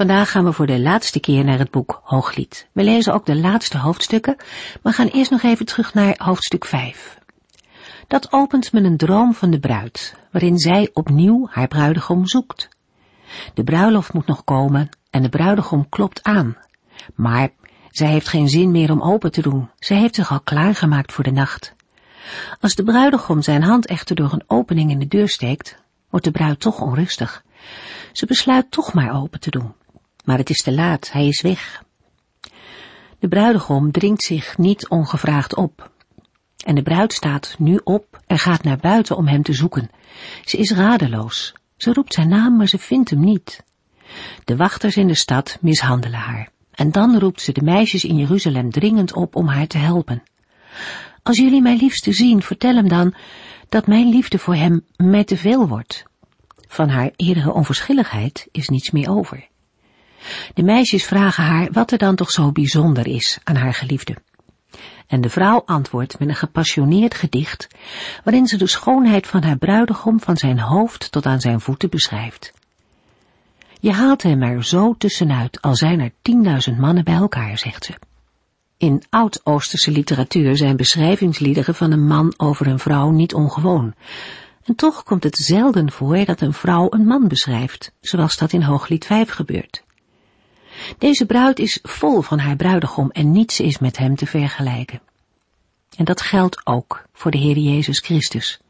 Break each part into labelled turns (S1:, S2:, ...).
S1: Vandaag gaan we voor de laatste keer naar het boek Hooglied. We lezen ook de laatste hoofdstukken, maar gaan eerst nog even terug naar hoofdstuk 5. Dat opent met een droom van de bruid, waarin zij opnieuw haar bruidegom zoekt. De bruiloft moet nog komen en de bruidegom klopt aan. Maar zij heeft geen zin meer om open te doen. Zij heeft zich al klaargemaakt voor de nacht. Als de bruidegom zijn hand echter door een opening in de deur steekt, wordt de bruid toch onrustig. Ze besluit toch maar open te doen. Maar het is te laat, hij is weg. De bruidegom dringt zich niet ongevraagd op. En de bruid staat nu op en gaat naar buiten om hem te zoeken. Ze is radeloos. Ze roept zijn naam, maar ze vindt hem niet. De wachters in de stad mishandelen haar. En dan roept ze de meisjes in Jeruzalem dringend op om haar te helpen. Als jullie mijn liefste zien, vertel hem dan dat mijn liefde voor hem mij te veel wordt. Van haar eerdere onverschilligheid is niets meer over. De meisjes vragen haar wat er dan toch zo bijzonder is aan haar geliefde. En de vrouw antwoordt met een gepassioneerd gedicht, waarin ze de schoonheid van haar bruidegom van zijn hoofd tot aan zijn voeten beschrijft. Je haalt hem er zo tussenuit, al zijn er tienduizend mannen bij elkaar, zegt ze. In oud-Oosterse literatuur zijn beschrijvingsliederen van een man over een vrouw niet ongewoon. En toch komt het zelden voor dat een vrouw een man beschrijft, zoals dat in Hooglied 5 gebeurt. Deze bruid is vol van haar bruidegom en niets is met hem te vergelijken. En dat geldt ook voor de Heer Jezus Christus.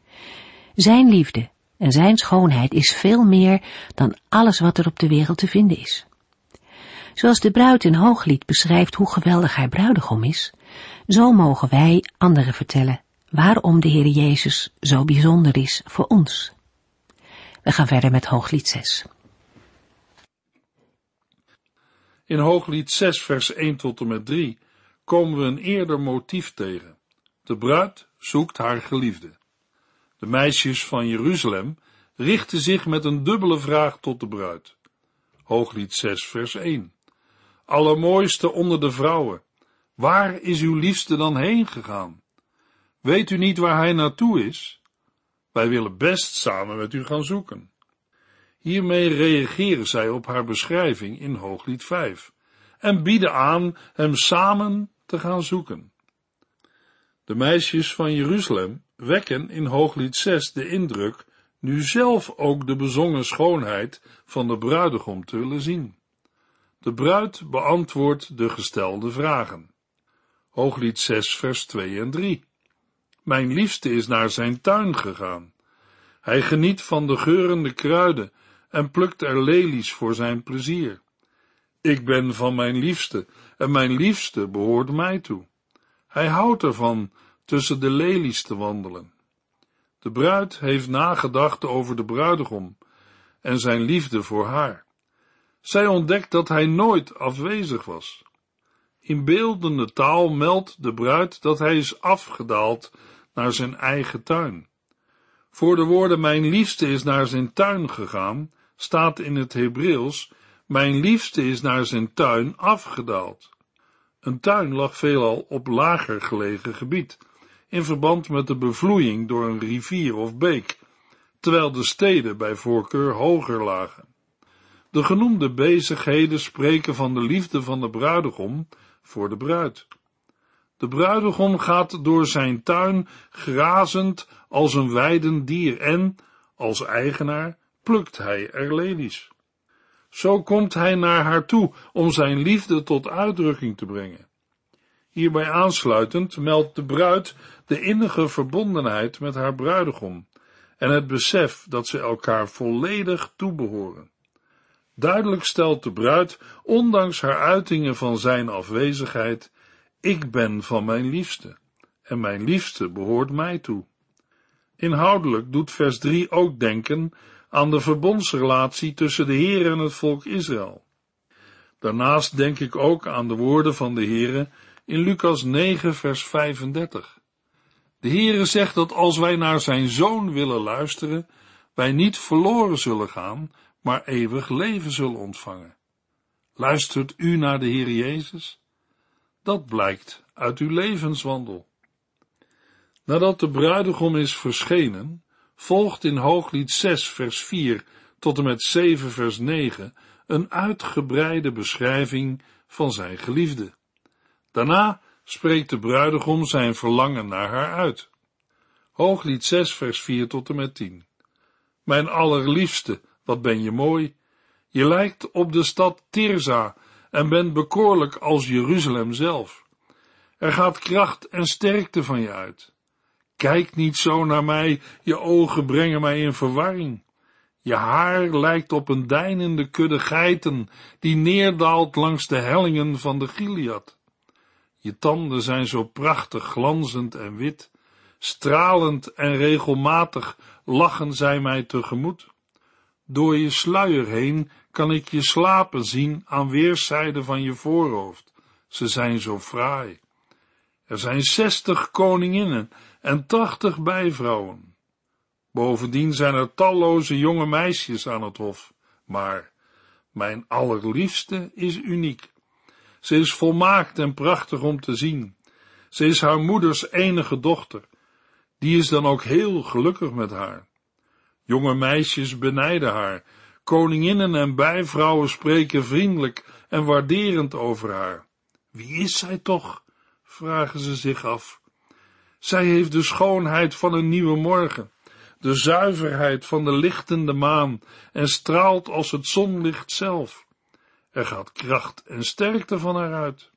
S1: Zijn liefde en zijn schoonheid is veel meer dan alles wat er op de wereld te vinden is. Zoals de bruid in Hooglied beschrijft hoe geweldig haar bruidegom is, zo mogen wij anderen vertellen waarom de Heer Jezus zo bijzonder is voor ons. We gaan verder met Hooglied 6.
S2: In Hooglied 6 vers 1 tot en met 3 komen we een eerder motief tegen. De bruid zoekt haar geliefde. De meisjes van Jeruzalem richten zich met een dubbele vraag tot de bruid. Hooglied 6 vers 1. Allermooiste onder de vrouwen, waar is uw liefste dan heen gegaan? Weet u niet waar hij naartoe is? Wij willen best samen met u gaan zoeken. Hiermee reageren zij op haar beschrijving in Hooglied 5 en bieden aan hem samen te gaan zoeken. De meisjes van Jeruzalem wekken in Hooglied 6 de indruk nu zelf ook de bezongen schoonheid van de bruidegom te willen zien. De bruid beantwoordt de gestelde vragen. Hooglied 6 vers 2 en 3. Mijn liefste is naar zijn tuin gegaan. Hij geniet van de geurende kruiden en plukt er lelies voor zijn plezier. Ik ben van mijn liefste en mijn liefste behoort mij toe. Hij houdt ervan tussen de lelies te wandelen. De bruid heeft nagedacht over de bruidegom en zijn liefde voor haar. Zij ontdekt dat hij nooit afwezig was. In beeldende taal meldt de bruid dat hij is afgedaald naar zijn eigen tuin. Voor de woorden mijn liefste is naar zijn tuin gegaan, staat in het Hebreeuws, mijn liefste is naar zijn tuin afgedaald. Een tuin lag veelal op lager gelegen gebied, in verband met de bevloeiing door een rivier of beek, terwijl de steden bij voorkeur hoger lagen. De genoemde bezigheden spreken van de liefde van de bruidegom voor de bruid. De bruidegom gaat door zijn tuin grazend als een weidend dier en, als eigenaar, plukt hij er lelies. Zo komt hij naar haar toe om zijn liefde tot uitdrukking te brengen. Hierbij aansluitend meldt de bruid de innige verbondenheid met haar bruidegom en het besef dat ze elkaar volledig toebehoren. Duidelijk stelt de bruid, ondanks haar uitingen van zijn afwezigheid, ik ben van mijn liefste en mijn liefste behoort mij toe. Inhoudelijk doet vers 3 ook denken aan de verbondsrelatie tussen de Heer en het volk Israël. Daarnaast denk ik ook aan de woorden van de Heere in Lucas 9 vers 35. De Heere zegt dat als wij naar zijn Zoon willen luisteren, wij niet verloren zullen gaan, maar eeuwig leven zullen ontvangen. Luistert u naar de Heer Jezus? Dat blijkt uit uw levenswandel. Nadat de bruidegom is verschenen, volgt in Hooglied 6 vers 4 tot en met 7 vers 9 een uitgebreide beschrijving van zijn geliefde. Daarna spreekt de bruidegom zijn verlangen naar haar uit. Hooglied 6 vers 4 tot en met 10. Mijn allerliefste, wat ben je mooi. Je lijkt op de stad Tirza en bent bekoorlijk als Jeruzalem zelf. Er gaat kracht en sterkte van je uit. Kijk niet zo naar mij, je ogen brengen mij in verwarring. Je haar lijkt op een deinende kudde geiten die neerdaalt langs de hellingen van de Gilead. Je tanden zijn zo prachtig glanzend en wit, stralend en regelmatig lachen zij mij tegemoet. Door je sluier heen kan ik je slapen zien aan weerszijden van je voorhoofd. Ze zijn zo fraai. Er zijn zestig koninginnen en tachtig bijvrouwen. Bovendien zijn er talloze jonge meisjes aan het hof, maar mijn allerliefste is uniek. Ze is volmaakt en prachtig om te zien. Ze is haar moeders enige dochter. Die is dan ook heel gelukkig met haar. Jonge meisjes benijden haar. Koninginnen en bijvrouwen spreken vriendelijk en waarderend over haar. Wie is zij toch? vragen ze zich af. Zij heeft de schoonheid van een nieuwe morgen, de zuiverheid van de lichtende maan en straalt als het zonlicht zelf. Er gaat kracht en sterkte van haar uit.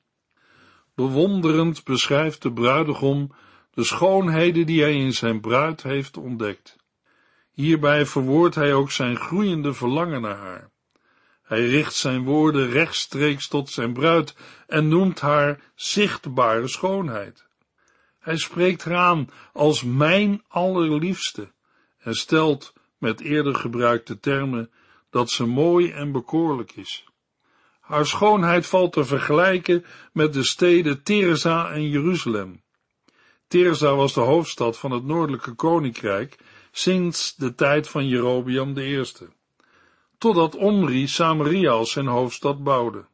S2: Bewonderend beschrijft de bruidegom de schoonheden die hij in zijn bruid heeft ontdekt. Hierbij verwoordt hij ook zijn groeiende verlangen naar haar. Hij richt zijn woorden rechtstreeks tot zijn bruid en noemt haar zichtbare schoonheid. Hij spreekt haar aan als mijn allerliefste en stelt met eerder gebruikte termen dat ze mooi en bekoorlijk is. Haar schoonheid valt te vergelijken met de steden Tirza en Jeruzalem. Tirza was de hoofdstad van het noordelijke koninkrijk sinds de tijd van Jerobiam I, totdat Omri Samaria als zijn hoofdstad bouwde.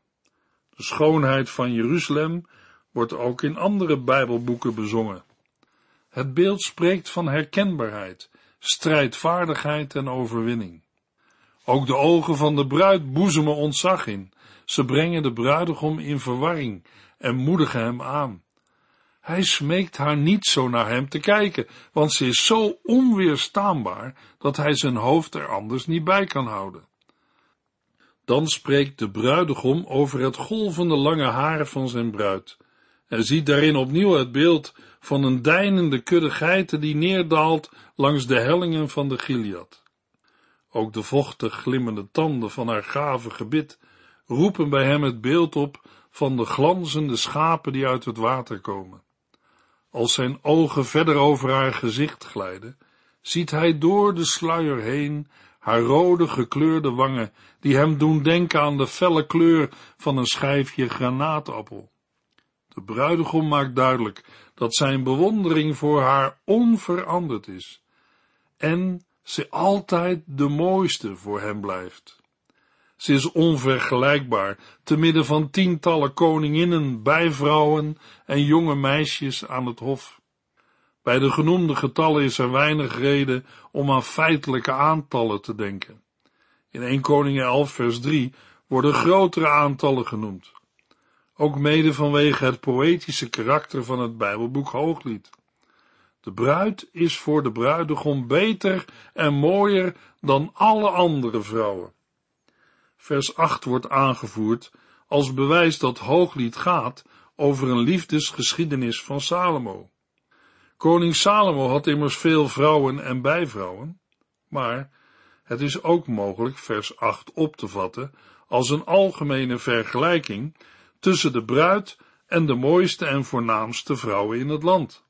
S2: De schoonheid van Jeruzalem wordt ook in andere Bijbelboeken bezongen. Het beeld spreekt van herkenbaarheid, strijdvaardigheid en overwinning. Ook de ogen van de bruid boezemen ontzag in. Ze brengen de bruidegom in verwarring en moedigen hem aan. Hij smeekt haar niet zo naar hem te kijken, want ze is zo onweerstaanbaar dat hij zijn hoofd er anders niet bij kan houden. Dan spreekt de bruidegom over het golvende lange haar van zijn bruid en ziet daarin opnieuw het beeld van een deinende kudde geiten die neerdaalt langs de hellingen van de Gilead. Ook de vochtig glimmende tanden van haar gave gebit roepen bij hem het beeld op van de glanzende schapen die uit het water komen. Als zijn ogen verder over haar gezicht glijden, ziet hij door de sluier heen haar rode gekleurde wangen, die hem doen denken aan de felle kleur van een schijfje granaatappel. De bruidegom maakt duidelijk dat zijn bewondering voor haar onveranderd is en ze altijd de mooiste voor hem blijft. Ze is onvergelijkbaar, te midden van tientallen koninginnen, bijvrouwen en jonge meisjes aan het hof. Bij de genoemde getallen is er weinig reden om aan feitelijke aantallen te denken. In 1 Koningen 11 vers 3 worden grotere aantallen genoemd. Ook mede vanwege het poëtische karakter van het Bijbelboek Hooglied. De bruid is voor de bruidegom beter en mooier dan alle andere vrouwen vers 8 wordt aangevoerd als bewijs dat Hooglied gaat over een liefdesgeschiedenis van Salomo. Koning Salomo had immers veel vrouwen en bijvrouwen, maar het is ook mogelijk vers 8 op te vatten als een algemene vergelijking tussen de bruid en de mooiste en voornaamste vrouwen in het land.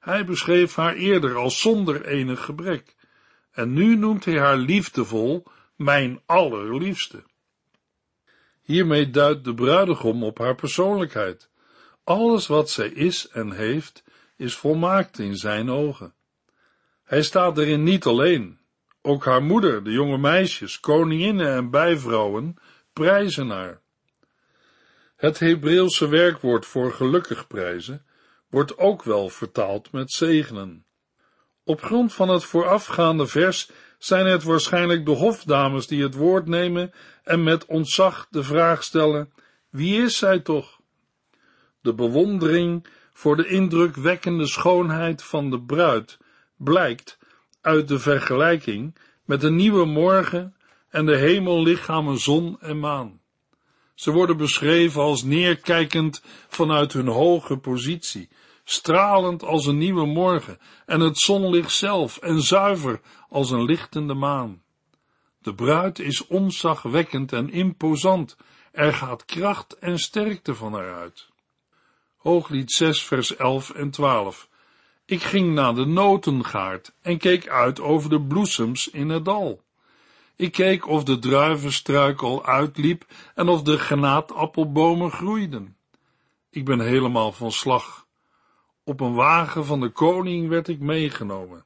S2: Hij beschreef haar eerder als zonder enig gebrek, en nu noemt hij haar liefdevol mijn allerliefste. Hiermee duidt de bruidegom op haar persoonlijkheid, Alles wat zij is en heeft, is volmaakt in zijn ogen. Hij staat erin niet alleen. Ook haar moeder, de jonge meisjes, koninginnen en bijvrouwen prijzen haar. Het Hebreeuwse werkwoord voor gelukkig prijzen wordt ook wel vertaald met zegenen. Op grond van het voorafgaande vers zijn het waarschijnlijk de hofdames die het woord nemen en met ontzag de vraag stellen: wie is zij toch? De bewondering voor de indrukwekkende schoonheid van de bruid blijkt uit de vergelijking met de nieuwe morgen en de hemellichamen zon en maan. Ze worden beschreven als neerkijkend vanuit hun hoge positie, stralend als een nieuwe morgen en het zonlicht zelf en zuiver als een lichtende maan. De bruid is onzagwekkend en imposant, er gaat kracht en sterkte van haar uit. Hooglied 6 vers 11 en 12 Ik ging naar de notengaard en keek uit over de bloesems in het dal. Ik keek of de druivenstruik al uitliep en of de granaatappelbomen groeiden. Ik ben helemaal van slag. Op een wagen van de koning werd ik meegenomen.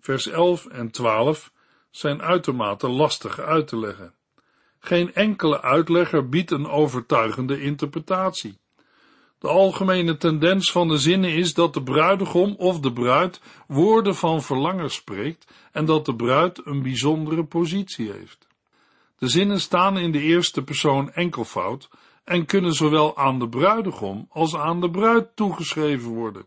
S2: Vers 11 en 12 zijn uitermate lastig uit te leggen. Geen enkele uitlegger biedt een overtuigende interpretatie. De algemene tendens van de zinnen is dat de bruidegom of de bruid woorden van verlangen spreekt en dat de bruid een bijzondere positie heeft. De zinnen staan in de eerste persoon enkelvoud en kunnen zowel aan de bruidegom als aan de bruid toegeschreven worden.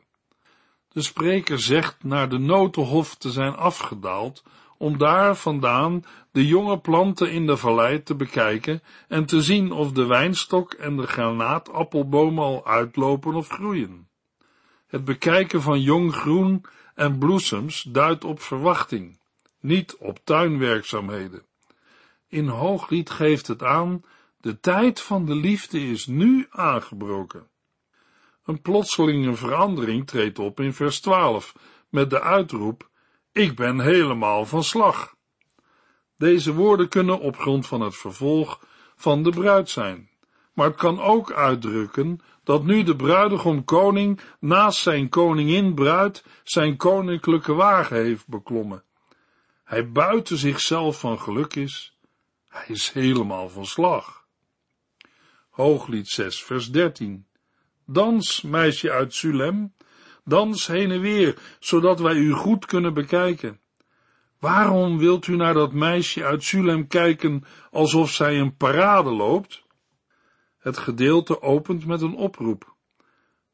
S2: De spreker zegt naar de notenhof te zijn afgedaald om daar vandaan de jonge planten in de vallei te bekijken en te zien of de wijnstok en de granaatappelbomen al uitlopen of groeien. Het bekijken van jong groen en bloesems duidt op verwachting, niet op tuinwerkzaamheden. In Hooglied geeft het aan, de tijd van de liefde is nu aangebroken. Een plotselinge verandering treedt op in vers 12, met de uitroep, ik ben helemaal van slag. Deze woorden kunnen op grond van het vervolg van de bruid zijn, maar het kan ook uitdrukken dat nu de bruidegom koning naast zijn koningin bruid zijn koninklijke wagen heeft beklommen. Hij buiten zichzelf van geluk is, hij is helemaal van slag. Hooglied 6 vers 13 Dans, meisje uit Sulem, dans heen en weer, zodat wij u goed kunnen bekijken. Waarom wilt u naar dat meisje uit Sulem kijken alsof zij een parade loopt? Het gedeelte opent met een oproep.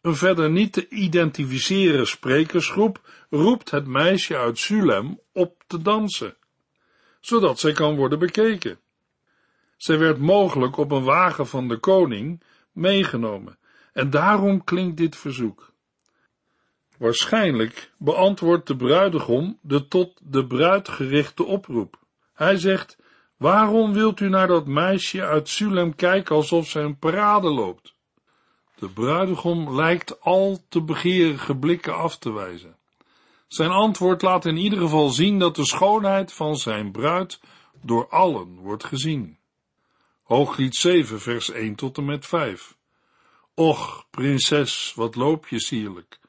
S2: Een verder niet te identificeren sprekersgroep roept het meisje uit Sulem op te dansen, zodat zij kan worden bekeken. Zij werd mogelijk op een wagen van de koning meegenomen, en daarom klinkt dit verzoek. Waarschijnlijk beantwoordt de bruidegom de tot de bruid gerichte oproep. Hij zegt, waarom wilt u naar dat meisje uit Sulem kijken alsof zij een parade loopt? De bruidegom lijkt al te begeerige blikken af te wijzen. Zijn antwoord laat in ieder geval zien dat de schoonheid van zijn bruid door allen wordt gezien. Hooglied 7 vers 1 tot en met 5 Och, prinses, wat loop je sierlijk.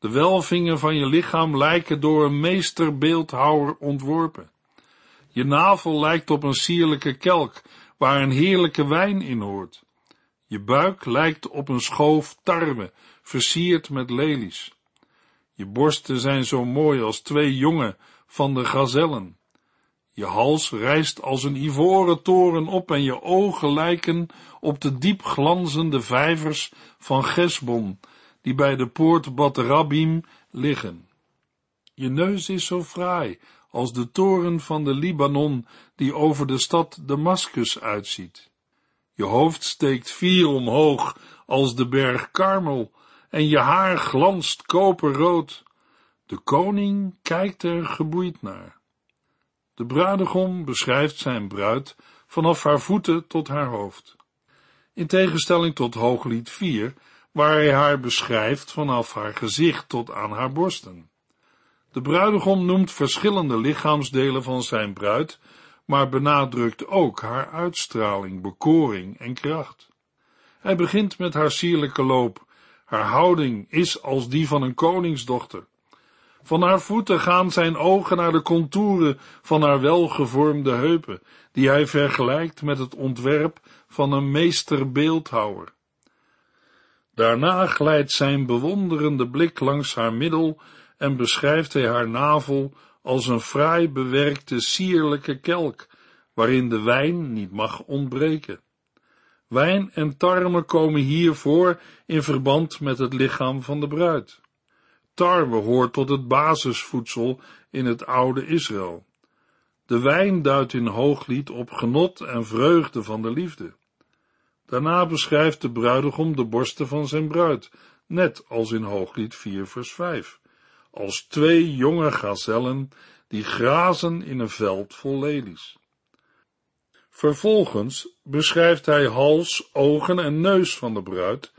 S2: De welvingen van je lichaam lijken door een meesterbeeldhouwer ontworpen. Je navel lijkt op een sierlijke kelk, waar een heerlijke wijn in hoort. Je buik lijkt op een schoof tarwe, versierd met lelies. Je borsten zijn zo mooi als twee jongen van de gazellen. Je hals rijst als een ivoren toren op en je ogen lijken op de diep glanzende vijvers van Gesbon, die bij de poort Bat Rabbim liggen. Je neus is zo fraai als de toren van de Libanon die over de stad Damascus uitziet. Je hoofd steekt vier omhoog als de berg Karmel en je haar glanst koperrood. De koning kijkt er geboeid naar. De bruidegom beschrijft zijn bruid vanaf haar voeten tot haar hoofd. In tegenstelling tot Hooglied 4, waar hij haar beschrijft vanaf haar gezicht tot aan haar borsten. De bruidegom noemt verschillende lichaamsdelen van zijn bruid, maar benadrukt ook haar uitstraling, bekoring en kracht. Hij begint met haar sierlijke loop. Haar houding is als die van een koningsdochter. Van haar voeten gaan zijn ogen naar de contouren van haar welgevormde heupen, die hij vergelijkt met het ontwerp van een meesterbeeldhouwer. Daarna glijdt zijn bewonderende blik langs haar middel en beschrijft hij haar navel als een fraai bewerkte sierlijke kelk, waarin de wijn niet mag ontbreken. Wijn en tarwe komen hier voor in verband met het lichaam van de bruid. Tarwe hoort tot het basisvoedsel in het oude Israël. De wijn duidt in hooglied op genot en vreugde van de liefde. Daarna beschrijft de bruidegom de borsten van zijn bruid, net als in hooglied 4 vers 5, als twee jonge gazellen die grazen in een veld vol lelies. Vervolgens beschrijft hij hals, ogen en neus van de bruid,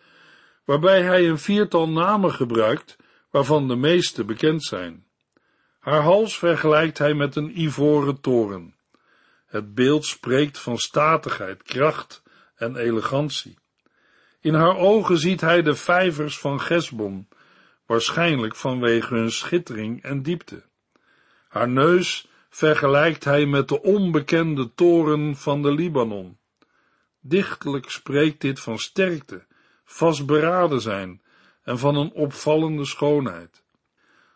S2: waarbij hij een viertal namen gebruikt, waarvan de meeste bekend zijn. Haar hals vergelijkt hij met een ivoren toren. Het beeld spreekt van statigheid, kracht en elegantie. In haar ogen ziet hij de vijvers van Gesbon, waarschijnlijk vanwege hun schittering en diepte. Haar neus vergelijkt hij met de onbekende toren van de Libanon. Dichtelijk spreekt dit van sterkte, vastberaden zijn en van een opvallende schoonheid.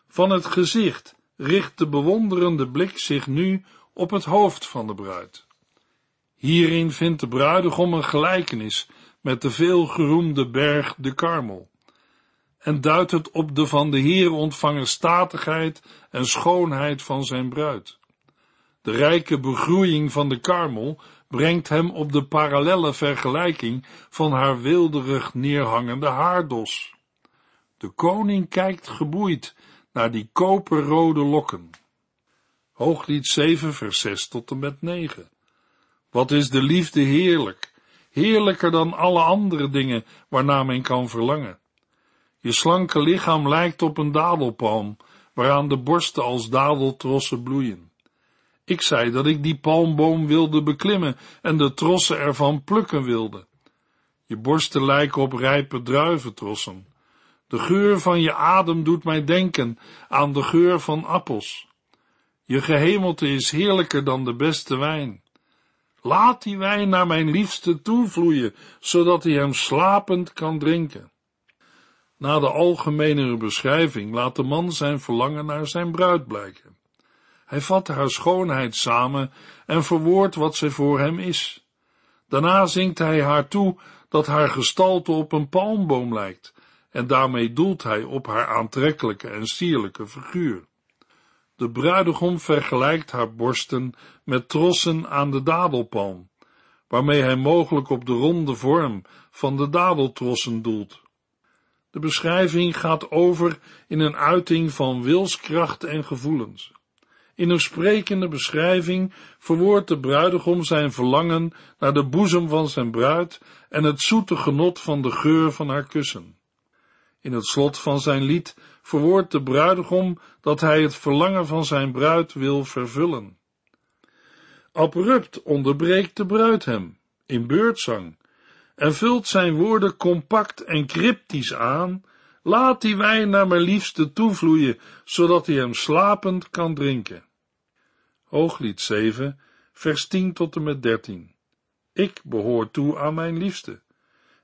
S2: Van het gezicht richt de bewonderende blik zich nu op het hoofd van de bruid. Hierin vindt de bruidegom een gelijkenis met de veelgeroemde berg de Karmel en duidt het op de van de Heer ontvangen statigheid en schoonheid van zijn bruid. De rijke begroeiing van de karmel brengt hem op de parallelle vergelijking van haar wilderig neerhangende haardos. De koning kijkt geboeid naar die koperrode lokken. Hooglied 7 vers 6 tot en met 9. Wat is de liefde heerlijk, heerlijker dan alle andere dingen waarnaar men kan verlangen. Je slanke lichaam lijkt op een dadelpalm, waaraan de borsten als dadeltrossen bloeien. Ik zei dat ik die palmboom wilde beklimmen en de trossen ervan plukken wilde. Je borsten lijken op rijpe druiventrossen. De geur van je adem doet mij denken aan de geur van appels. Je gehemelte is heerlijker dan de beste wijn. Laat die wijn naar mijn liefste toevloeien, zodat hij hem slapend kan drinken. Na de algemenere beschrijving laat de man zijn verlangen naar zijn bruid blijken. Hij vat haar schoonheid samen en verwoordt wat zij voor hem is. Daarna zingt hij haar toe dat haar gestalte op een palmboom lijkt, en daarmee doelt hij op haar aantrekkelijke en sierlijke figuur. De bruidegom vergelijkt haar borsten met trossen aan de dadelpalm, waarmee hij mogelijk op de ronde vorm van de dadeltrossen doelt. De beschrijving gaat over in een uiting van wilskracht en gevoelens. In een sprekende beschrijving verwoordt de bruidegom zijn verlangen naar de boezem van zijn bruid en het zoete genot van de geur van haar kussen. In het slot van zijn lied verwoordt de bruidegom dat hij het verlangen van zijn bruid wil vervullen. Abrupt onderbreekt de bruid hem, in beurtzang, en vult zijn woorden compact en cryptisch aan, laat die wijn naar mijn liefste toevloeien, zodat hij hem slapend kan drinken. Hooglied 7, vers 10 tot en met 13. Ik behoor toe aan mijn liefste.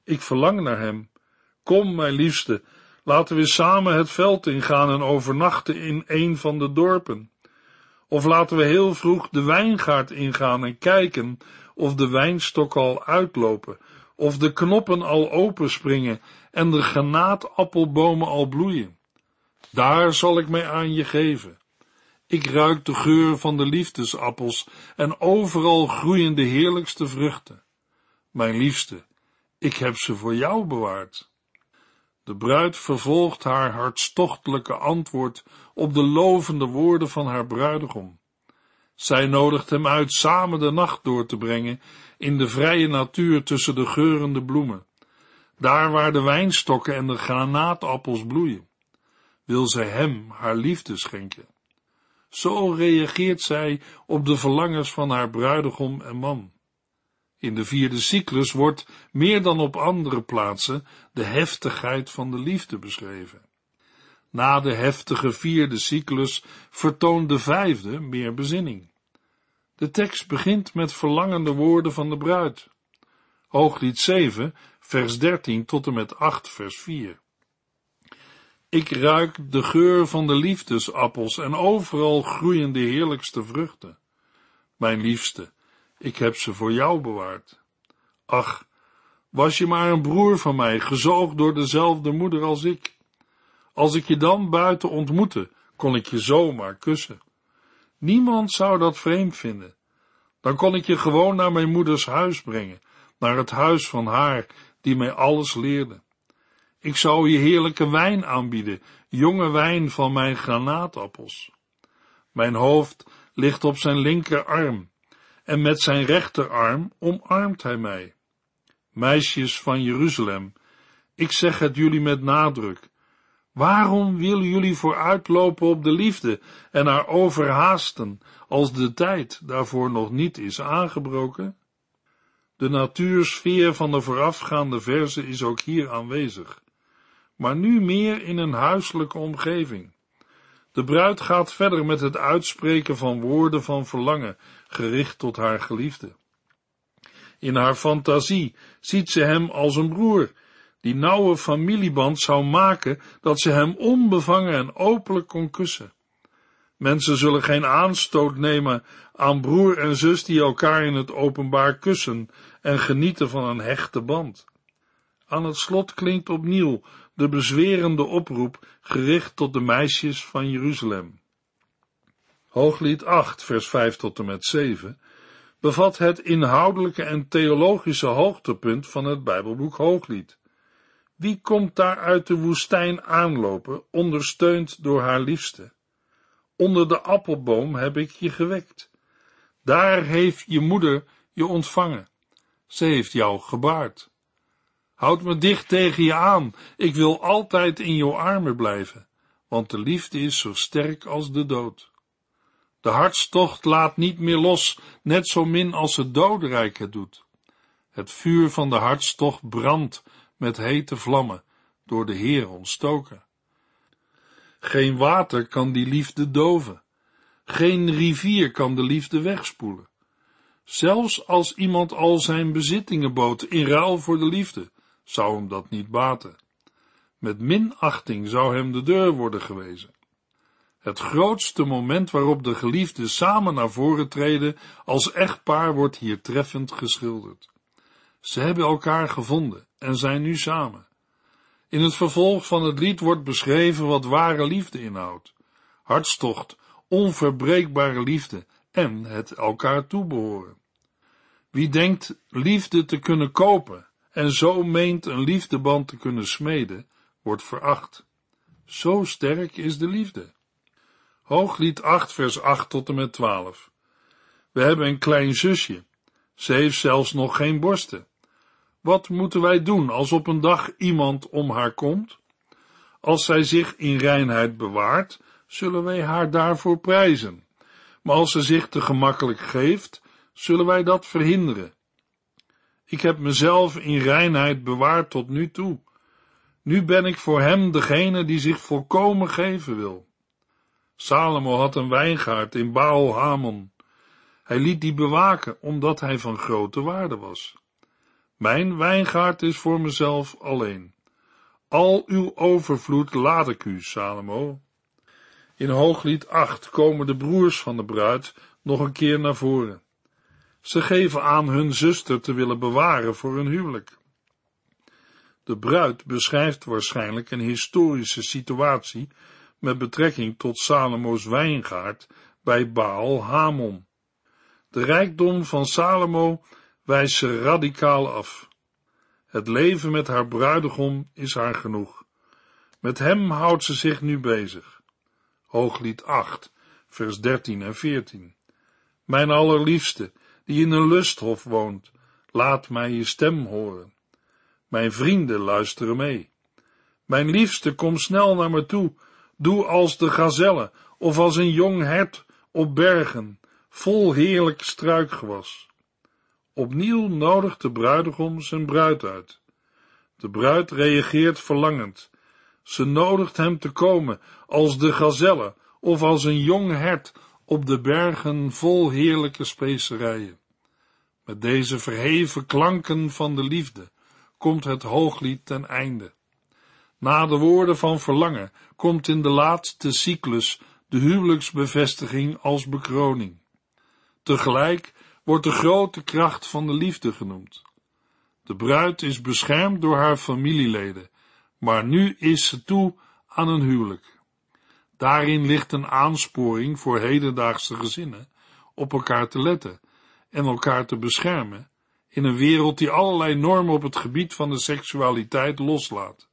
S2: Ik verlang naar hem. Kom, mijn liefste, laten we samen het veld ingaan en overnachten in een van de dorpen. Of laten we heel vroeg de wijngaard ingaan en kijken of de wijnstok al uitlopen, of de knoppen al openspringen en de granaatappelbomen al bloeien. Daar zal ik mij aan je geven. Ik ruik de geur van de liefdesappels en overal groeien de heerlijkste vruchten. Mijn liefste, ik heb ze voor jou bewaard. De bruid vervolgt haar hartstochtelijke antwoord op de lovende woorden van haar bruidegom. Zij nodigt hem uit samen de nacht door te brengen in de vrije natuur tussen de geurende bloemen, daar waar de wijnstokken en de granaatappels bloeien, wil zij hem haar liefde schenken. Zo reageert zij op de verlangens van haar bruidegom en man. In de vierde cyclus wordt, meer dan op andere plaatsen, de heftigheid van de liefde beschreven. Na de heftige vierde cyclus vertoont de vijfde meer bezinning. De tekst begint met verlangende woorden van de bruid. Hooglied 7, vers 13 tot en met 8, vers 4. Ik ruik de geur van de liefdesappels en overal groeien de heerlijkste vruchten. Mijn liefste, ik heb ze voor jou bewaard. Ach, was je maar een broer van mij, gezoogd door dezelfde moeder als ik. Als ik je dan buiten ontmoette, kon ik je zomaar kussen. Niemand zou dat vreemd vinden. Dan kon ik je gewoon naar mijn moeders huis brengen, naar het huis van haar, die mij alles leerde. Ik zou je heerlijke wijn aanbieden, jonge wijn van mijn granaatappels. Mijn hoofd ligt op zijn linkerarm, en met zijn rechterarm omarmt hij mij. Meisjes van Jeruzalem, ik zeg het jullie met nadruk. Waarom willen jullie vooruitlopen op de liefde en haar overhaasten, als de tijd daarvoor nog niet is aangebroken? De natuursfeer van de voorafgaande verse is ook hier aanwezig, maar nu meer in een huiselijke omgeving. De bruid gaat verder met het uitspreken van woorden van verlangen, gericht tot haar geliefde. In haar fantasie ziet ze hem als een broer, die nauwe familieband zou maken dat ze hem onbevangen en openlijk kon kussen. Mensen zullen geen aanstoot nemen aan broer en zus die elkaar in het openbaar kussen en genieten van een hechte band. Aan het slot klinkt opnieuw de bezwerende oproep gericht tot de meisjes van Jeruzalem. Hooglied 8, vers 5 tot en met 7 bevat het inhoudelijke en theologische hoogtepunt van het Bijbelboek Hooglied. Wie komt daar uit de woestijn aanlopen, ondersteund door haar liefste? Onder de appelboom heb ik je gewekt. Daar heeft je moeder je ontvangen. Ze heeft jou gebaard. Houd me dicht tegen je aan. Ik wil altijd in jouw armen blijven, want de liefde is zo sterk als de dood. De hartstocht laat niet meer los, net zo min als het dodenrijk het doet. Het vuur van de hartstocht brandt met hete vlammen, door de Heer ontstoken. Geen water kan die liefde doven. Geen rivier kan de liefde wegspoelen. Zelfs als iemand al zijn bezittingen bood in ruil voor de liefde, zou hem dat niet baten. Met minachting zou hem de deur worden gewezen. Het grootste moment waarop de geliefden samen naar voren treden als echtpaar wordt hier treffend geschilderd. Ze hebben elkaar gevonden en zijn nu samen. In het vervolg van het lied wordt beschreven wat ware liefde inhoudt. Hartstocht, onverbreekbare liefde en het elkaar toebehoren. Wie denkt liefde te kunnen kopen en zo meent een liefdeband te kunnen smeden, wordt veracht. Zo sterk is de liefde. Hooglied 8 vers 8 tot en met 12. We hebben een klein zusje. Ze heeft zelfs nog geen borsten. Wat moeten wij doen als op een dag iemand om haar komt? Als zij zich in reinheid bewaart, zullen wij haar daarvoor prijzen. Maar als ze zich te gemakkelijk geeft, zullen wij dat verhinderen. Ik heb mezelf in reinheid bewaard tot nu toe. Nu ben ik voor hem degene die zich volkomen geven wil. Salomo had een wijngaard in Baal Hamon. Hij liet die bewaken, omdat hij van grote waarde was. Mijn wijngaard is voor mezelf alleen. Al uw overvloed laat ik u, Salomo. In Hooglied 8 komen de broers van de bruid nog een keer naar voren. Ze geven aan hun zuster te willen bewaren voor hun huwelijk. De bruid beschrijft waarschijnlijk een historische situatie met betrekking tot Salomo's wijngaard bij Baal Hamon. De rijkdom van Salomo wijst ze radicaal af. Het leven met haar bruidegom is haar genoeg. Met hem houdt ze zich nu bezig. Hooglied 8, vers 13 en 14. Mijn allerliefste, die in een lusthof woont, laat mij je stem horen. Mijn vrienden luisteren mee. Mijn liefste, kom snel naar me toe, doe als de gazelle of als een jong hert op bergen, vol heerlijk struikgewas. Opnieuw nodigt de bruidegom zijn bruid uit. De bruid reageert verlangend. Ze nodigt hem te komen als de gazelle of als een jong hert op de bergen vol heerlijke specerijen. Met deze verheven klanken van de liefde komt het hooglied ten einde. Na de woorden van verlangen komt in de laatste cyclus de huwelijksbevestiging als bekroning. Tegelijk wordt de grote kracht van de liefde genoemd. De bruid is beschermd door haar familieleden, maar nu is ze toe aan een huwelijk. Daarin ligt een aansporing voor hedendaagse gezinnen op elkaar te letten en elkaar te beschermen in een wereld die allerlei normen op het gebied van de seksualiteit loslaat.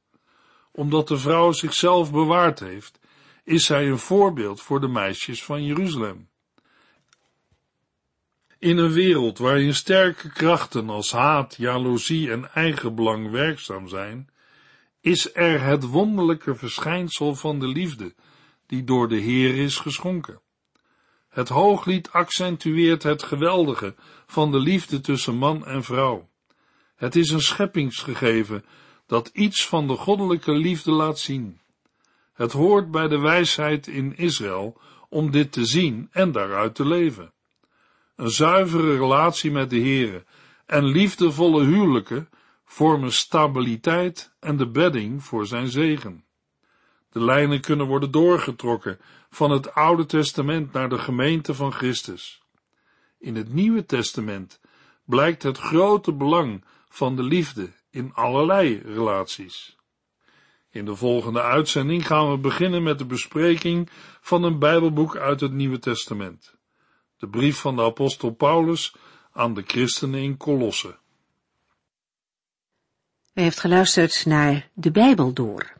S2: Omdat de vrouw zichzelf bewaard heeft, is zij een voorbeeld voor de meisjes van Jeruzalem. In een wereld waarin sterke krachten als haat, jaloezie en eigenbelang werkzaam zijn, is er het wonderlijke verschijnsel van de liefde, die door de Heer is geschonken. Het hooglied accentueert het geweldige van de liefde tussen man en vrouw. Het is een scheppingsgegeven dat iets van de goddelijke liefde laat zien. Het hoort bij de wijsheid in Israël om dit te zien en daaruit te leven. Een zuivere relatie met de Heere en liefdevolle huwelijken vormen stabiliteit en de bedding voor zijn zegen. De lijnen kunnen worden doorgetrokken van het Oude Testament naar de gemeente van Christus. In het Nieuwe Testament blijkt het grote belang van de liefde in allerlei relaties. In de volgende uitzending gaan we beginnen met de bespreking van een Bijbelboek uit het Nieuwe Testament. De brief van de apostel Paulus aan de christenen in Kolosse.
S1: U heeft geluisterd naar De Bijbel door.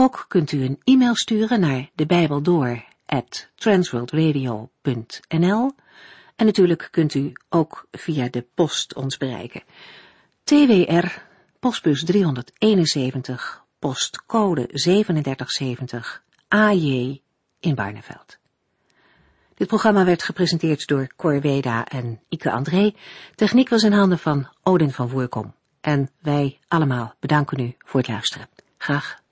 S1: Ook kunt u een e-mail sturen naar de en natuurlijk kunt u ook via de post ons bereiken. TWR, postbus 371, postcode 3770, AJ in Barneveld. Dit programma werd gepresenteerd door Cor Weda en Ike André. Techniek was in handen van Odin van Voerkom. En wij allemaal bedanken u voor het luisteren. Graag